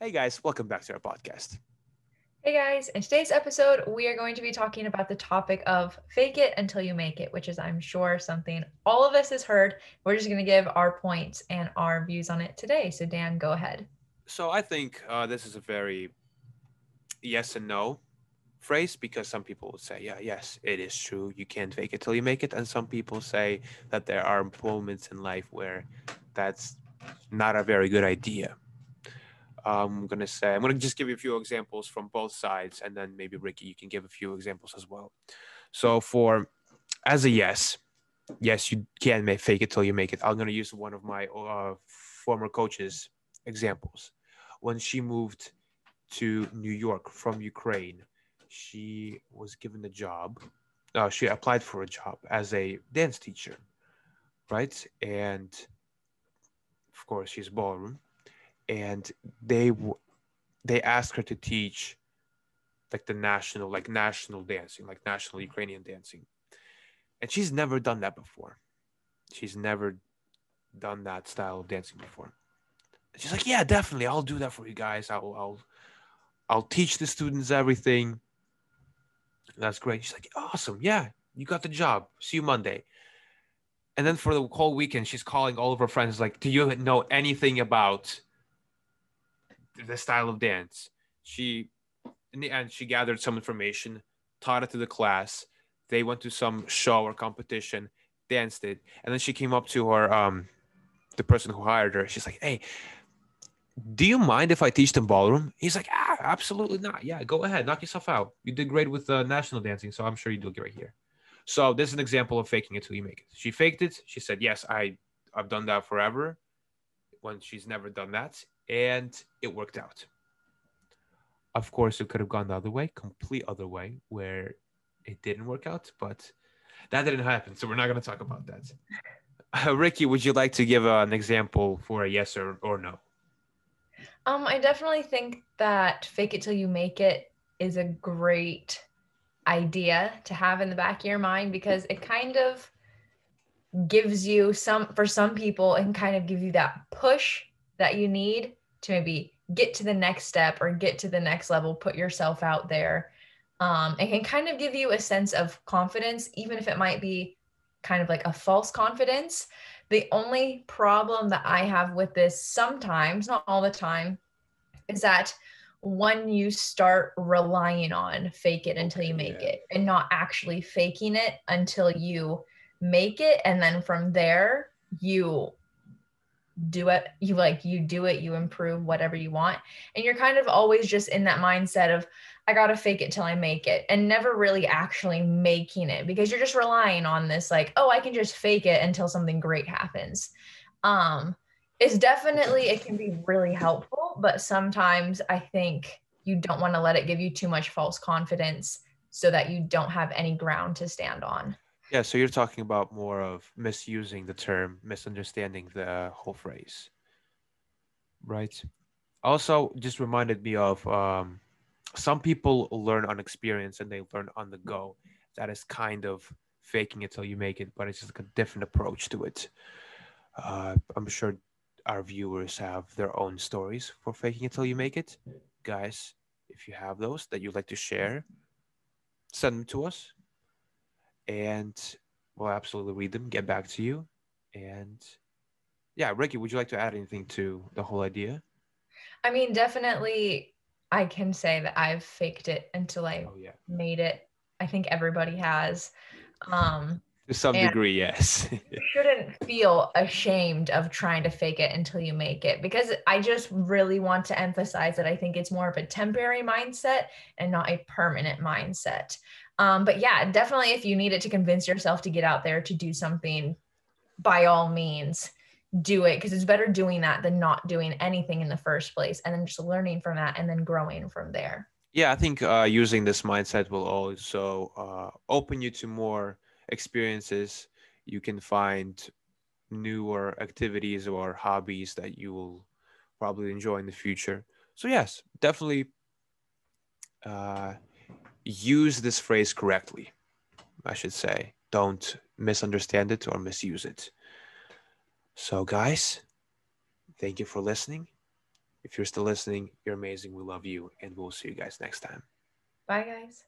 Hey guys, welcome back to our podcast. Hey guys, in today's episode, we are going to be talking about the topic of fake it until you make it, which is, I'm sure, something all of us has heard. We're just going to give our points and our views on it today. So, Dan, go ahead. So, I think uh, this is a very yes and no phrase because some people would say, yeah, yes, it is true. You can't fake it till you make it. And some people say that there are moments in life where that's not a very good idea. I'm gonna say I'm gonna just give you a few examples from both sides, and then maybe Ricky, you can give a few examples as well. So for as a yes, yes, you can make fake it till you make it. I'm gonna use one of my uh, former coaches examples. When she moved to New York from Ukraine, she was given a job. Uh, she applied for a job as a dance teacher, right? And of course, she's ballroom and they they asked her to teach like the national like national dancing like national ukrainian dancing. And she's never done that before. She's never done that style of dancing before. And she's like yeah definitely i'll do that for you guys. I'll i'll i'll teach the students everything. And that's great. She's like awesome. Yeah you got the job. See you monday. And then for the whole weekend she's calling all of her friends like do you know anything about the style of dance. She, in the end, she gathered some information, taught it to the class. They went to some show or competition, danced it, and then she came up to her, um, the person who hired her. She's like, "Hey, do you mind if I teach them ballroom?" He's like, "Ah, absolutely not. Yeah, go ahead, knock yourself out. You did great with uh, national dancing, so I'm sure you do great here." So this is an example of faking it till you make it. She faked it. She said, "Yes, I, I've done that forever," when she's never done that, and it worked out. Of course, it could have gone the other way, complete other way, where it didn't work out, but that didn't happen. So we're not going to talk about that. Uh, Ricky, would you like to give uh, an example for a yes or, or no? Um, I definitely think that fake it till you make it is a great idea to have in the back of your mind because it kind of gives you some for some people and kind of give you that push that you need to maybe get to the next step or get to the next level, put yourself out there. Um, it can kind of give you a sense of confidence, even if it might be kind of like a false confidence. The only problem that I have with this sometimes, not all the time, is that when you start relying on fake it until you make yeah. it and not actually faking it until you make it. And then from there, you do it you like you do it you improve whatever you want. And you're kind of always just in that mindset of i gotta fake it till i make it and never really actually making it because you're just relying on this like oh i can just fake it until something great happens. Um it's definitely it can be really helpful but sometimes i think you don't want to let it give you too much false confidence so that you don't have any ground to stand on yeah, so you're talking about more of misusing the term, misunderstanding the whole phrase. Right. Also, just reminded me of um, some people learn on experience and they learn on the go. That is kind of faking it till you make it, but it's just like a different approach to it. Uh, I'm sure our viewers have their own stories for faking it till you make it. Guys, if you have those that you'd like to share, send them to us and we'll absolutely read them, get back to you. And yeah, Ricky, would you like to add anything to the whole idea? I mean, definitely, I can say that I've faked it until I oh, yeah. made it. I think everybody has. Um, to some degree, yes. you shouldn't feel ashamed of trying to fake it until you make it because I just really want to emphasize that I think it's more of a temporary mindset and not a permanent mindset. Um, but yeah, definitely if you needed to convince yourself to get out there to do something, by all means, do it because it's better doing that than not doing anything in the first place and then just learning from that and then growing from there. Yeah, I think uh, using this mindset will also uh, open you to more experiences. You can find newer activities or hobbies that you will probably enjoy in the future. So, yes, definitely uh, use this phrase correctly, I should say. Don't misunderstand it or misuse it. So, guys, thank you for listening. If you're still listening, you're amazing. We love you, and we'll see you guys next time. Bye, guys.